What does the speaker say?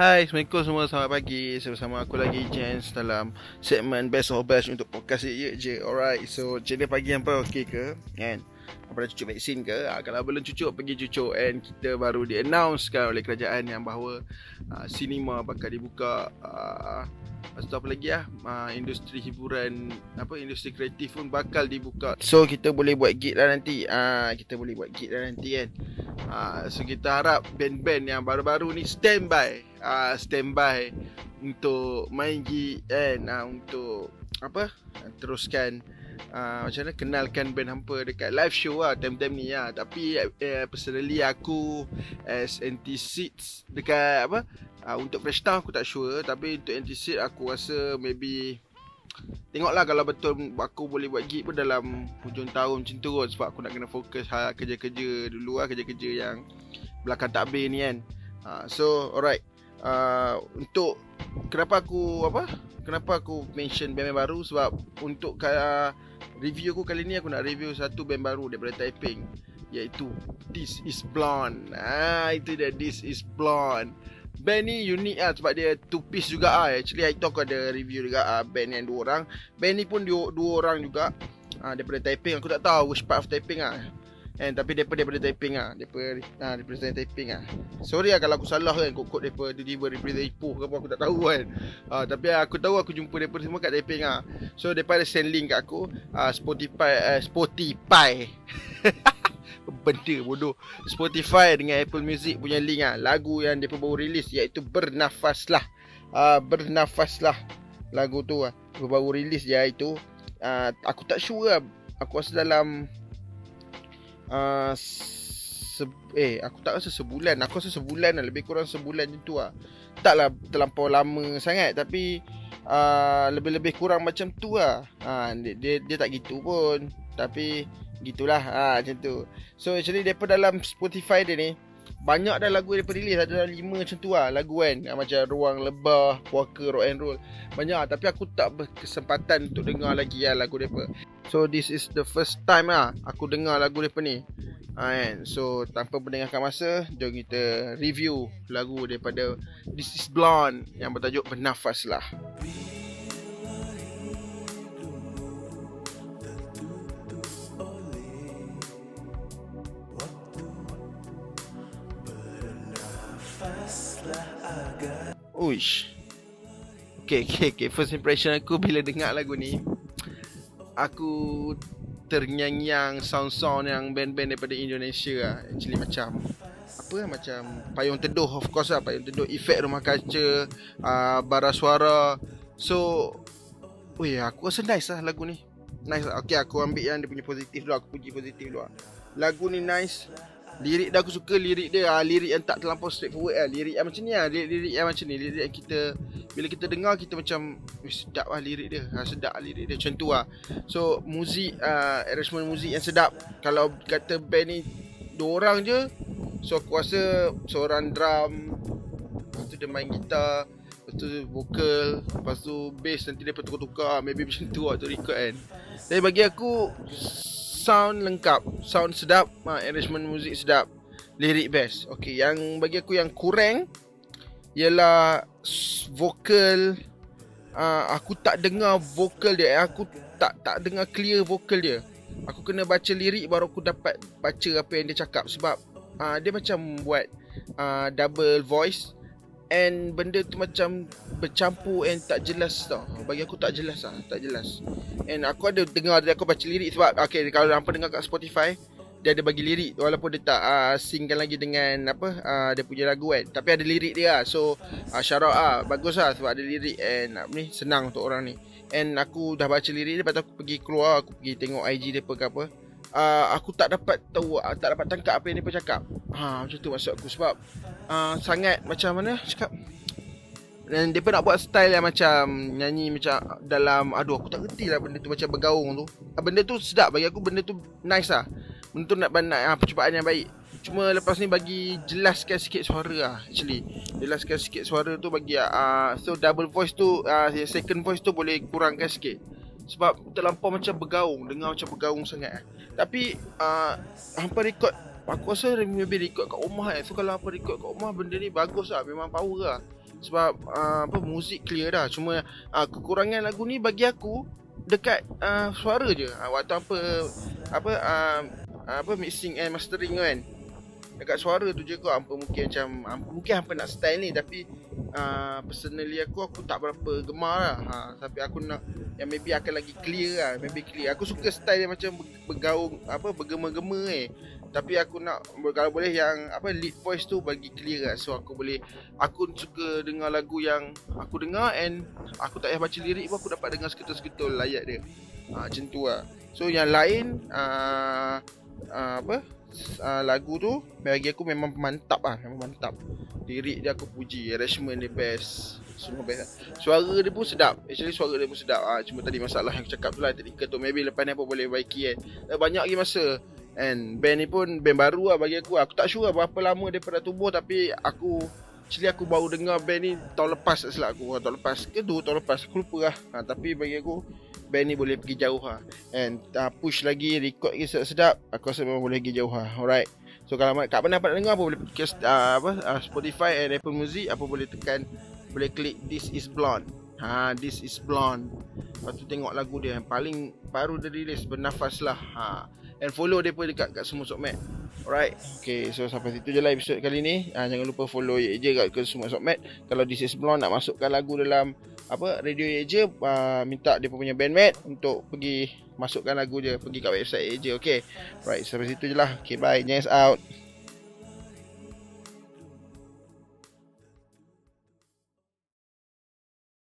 Hai, Assalamualaikum semua, selamat pagi Bersama aku lagi, Jens Dalam segmen Best of Best untuk podcast ye je Alright, so jadi pagi apa okey ke? Kan? Apa dah cucuk vaksin ke? Ha, kalau belum cucuk, pergi cucuk. And kita baru di-announcekan oleh kerajaan yang bahawa uh, Cinema bakal dibuka uh, Lepas tu apa lagi lah uh, Industri hiburan Apa Industri kreatif pun bakal dibuka. So kita boleh buat gig lah nanti. Uh, Kita boleh buat gig lah nanti kan. Uh, So kita harap band-band yang baru-baru ni Standby. Uh, Standby Untuk main gig kan uh, Untuk Apa Teruskan Uh, macam mana kenalkan band hampa dekat live show lah time-time ni lah. Tapi uh, personally aku as anti-seats dekat apa uh, Untuk Fresh Town aku tak sure. Tapi untuk anti-seat aku rasa maybe Tengoklah kalau betul aku boleh buat gig pun dalam hujung tahun macam tu Sebab aku nak kena fokus ha, kerja-kerja dulu lah Kerja-kerja yang belakang takbir ni kan. Uh, So alright. Uh, Untuk kenapa aku apa Kenapa aku mention band-band baru Sebab untuk uh, review aku kali ni aku nak review satu band baru daripada Taiping iaitu This Is Blonde. Ah itu dia This Is Blonde. Band ni unik ah sebab dia two piece juga ah. Actually I talk ada review juga ah band yang dua orang. Band ni pun dua, dua orang juga. Ah daripada Taiping. Aku tak tahu which part of Taiping ah. And tapi depa daripada Taiping ah. Depa ah represent Taiping ah. Sorry lah kalau aku salah kan kok-kok depa tiba represent Ipoh ke apa aku tak tahu kan. Ah tapi aku tahu aku jumpa depa semua kat Taiping ah. So depa ada send link kat aku ah Spotify uh, Spotify. Benda bodoh Spotify dengan Apple Music punya link ah lagu yang depa baru release iaitu Bernafaslah. Ah Bernafaslah lagu tu ah. Baru release iaitu ah aku tak sure lah. Aku rasa dalam uh, se- eh aku tak rasa sebulan. Aku rasa sebulan lah. Lebih kurang sebulan macam tu lah. Taklah terlampau lama sangat. Tapi uh, lebih-lebih kurang macam tu lah. Uh, dia, dia, dia tak gitu pun. Tapi gitulah. Uh, macam tu. So actually daripada dalam Spotify dia ni banyak dah lagu daripada release ada lima macam tu lah lagu kan. Macam Ruang Lebah, Puaka, Rock and Roll. Banyak. Tapi aku tak berkesempatan untuk dengar lagi lah lagu daripada So this is the first time lah aku dengar lagu mereka ni ha, kan? So tanpa mendengarkan masa Jom kita review lagu daripada This is Blonde Yang bertajuk Bernafas lah Uish Okay, okay, okay. First impression aku bila dengar lagu ni aku ternyanyi sound-sound yang band-band daripada Indonesia lah. Actually macam apa lah macam Payung Teduh of course lah Payung Teduh. Efek Rumah Kaca uh, Bara Suara. So Weh aku rasa nice lah lagu ni. Nice lah. Okay aku ambil yang dia punya positif dulu Aku puji positif dulu lah. Lagu ni nice Lirik dah aku suka lirik dia. Ah, Lirik yang tak terlampau straightforward lah. Lirik yang macam ni lah. Lirik yang macam ni. Lirik yang kita Bila kita dengar kita macam Sedap lah lirik dia. Ha, Sedap lah lirik dia. Macam tu lah. So muzik uh, Arrangement muzik yang sedap. Kalau kata band ni Dua orang je So aku rasa Seorang drum Lepas tu dia main gitar Lepas tu vokal Lepas tu bass nanti dia tukar-tukar. Maybe macam tu lah tu record kan. Tapi bagi aku sound lengkap Sound sedap uh, Arrangement muzik sedap Lirik best. Okay yang bagi aku yang kurang Ialah Vokal. Uh, Aku tak dengar vokal dia. Aku tak tak dengar clear vokal dia. Aku kena baca lirik baru aku dapat baca apa yang dia cakap Sebab uh, dia macam buat uh, double voice And benda tu macam bercampur and tak jelas tau. Bagi aku tak jelas lah, tak jelas. And aku ada dengar dia aku baca lirik sebab Okay kalau hampa dengar kat Spotify Dia ada bagi lirik. Walaupun dia tak uh, singkan lagi dengan apa uh, Dia punya lagu kan. Tapi ada lirik dia lah. So uh, shout out lah, bagus lah sebab ada lirik And uh, ni senang untuk orang ni. And aku dah baca lirik dia Lepas tu aku pergi keluar Aku pergi tengok IG dia ke apa uh, Aku tak dapat tahu uh, Tak dapat tangkap apa yang dia cakap ha, Macam tu maksud aku. Sebab uh, Sangat macam mana cakap? Dan dia pun nak buat style yang macam Nyanyi macam dalam Aduh aku tak kerti lah benda tu macam bergaung tu. Benda tu sedap. Bagi aku Benda tu nice lah. Benda tu nak, nak percubaan yang baik. Cuma lepas ni bagi jelaskan sikit suara lah actually. Jelaskan sikit suara tu bagi uh, So double voice tu uh, Second voice tu boleh kurangkan sikit Sebab terlampau macam bergaung Dengar macam bergaung sangat Tapi uh, Hampa record Aku rasa maybe record kat rumah eh. So kalau hampa record kat rumah Benda ni bagus lah Memang power lah. Sebab uh, apa muzik clear dah. Cuma uh, kekurangan lagu ni bagi aku dekat uh, suara je. Uh, waktu apa apa uh, apa mixing and mastering kan. Dekat suara tu je kau hampa mungkin macam hampa, mungkin hampa nak style ni tapi uh, personally aku aku tak berapa gemar lah. Ha, tapi aku nak yang maybe akan lagi clear lah maybe clear. Aku suka style yang macam bergaung apa bergema-gema eh. Tapi aku nak kalau boleh yang apa lead voice tu bagi clear lah. So aku boleh aku suka dengar lagu yang aku dengar and aku tak payah baca lirik pun aku dapat dengar seketul-seketul layak dia. Ha, macam tu lah. So yang lain uh, uh, apa uh, lagu tu bagi aku memang mantap ah memang mantap. Lirik dia aku puji arrangement dia best semua best. Lah. suara dia pun sedap actually suara dia pun sedap. Ah cuma tadi masalah yang aku cakap tu lah tadi tu maybe lepas ni apa boleh baiki kan eh, banyak lagi masa. And band ni pun band baru lah bagi aku. Aku tak sure lah berapa lama pernah tumbuh tapi aku Actually aku baru dengar band ni tahun lepas tak silap aku. Tahun lepas ke dua tahun lepas aku lupa lah. Ha, Tapi bagi aku band ni boleh pergi jauh lah And uh, push lagi, record lagi sedap-sedap Aku rasa memang boleh pergi jauh lah Alright. So kalau kat mana dapat dengar apa boleh pergi uh, apa, uh, Spotify and Apple Music Apa boleh tekan Boleh klik This is Blonde Ha, This is Blonde. Lepas tu tengok lagu dia yang paling baru dia release Bernafas lah. Ha. And follow dia pun dekat kat semua sokmat Alright Okay so sampai situ je lah episode kali ni. Ha, Jangan lupa follow je kat ke semua sokmat Kalau This is Blonde nak masukkan lagu dalam apa radio Eja uh, minta dia punya bandmate untuk pergi masukkan lagu dia pergi kat website Eja okey right sampai situ je lah. Okay bye. Jens out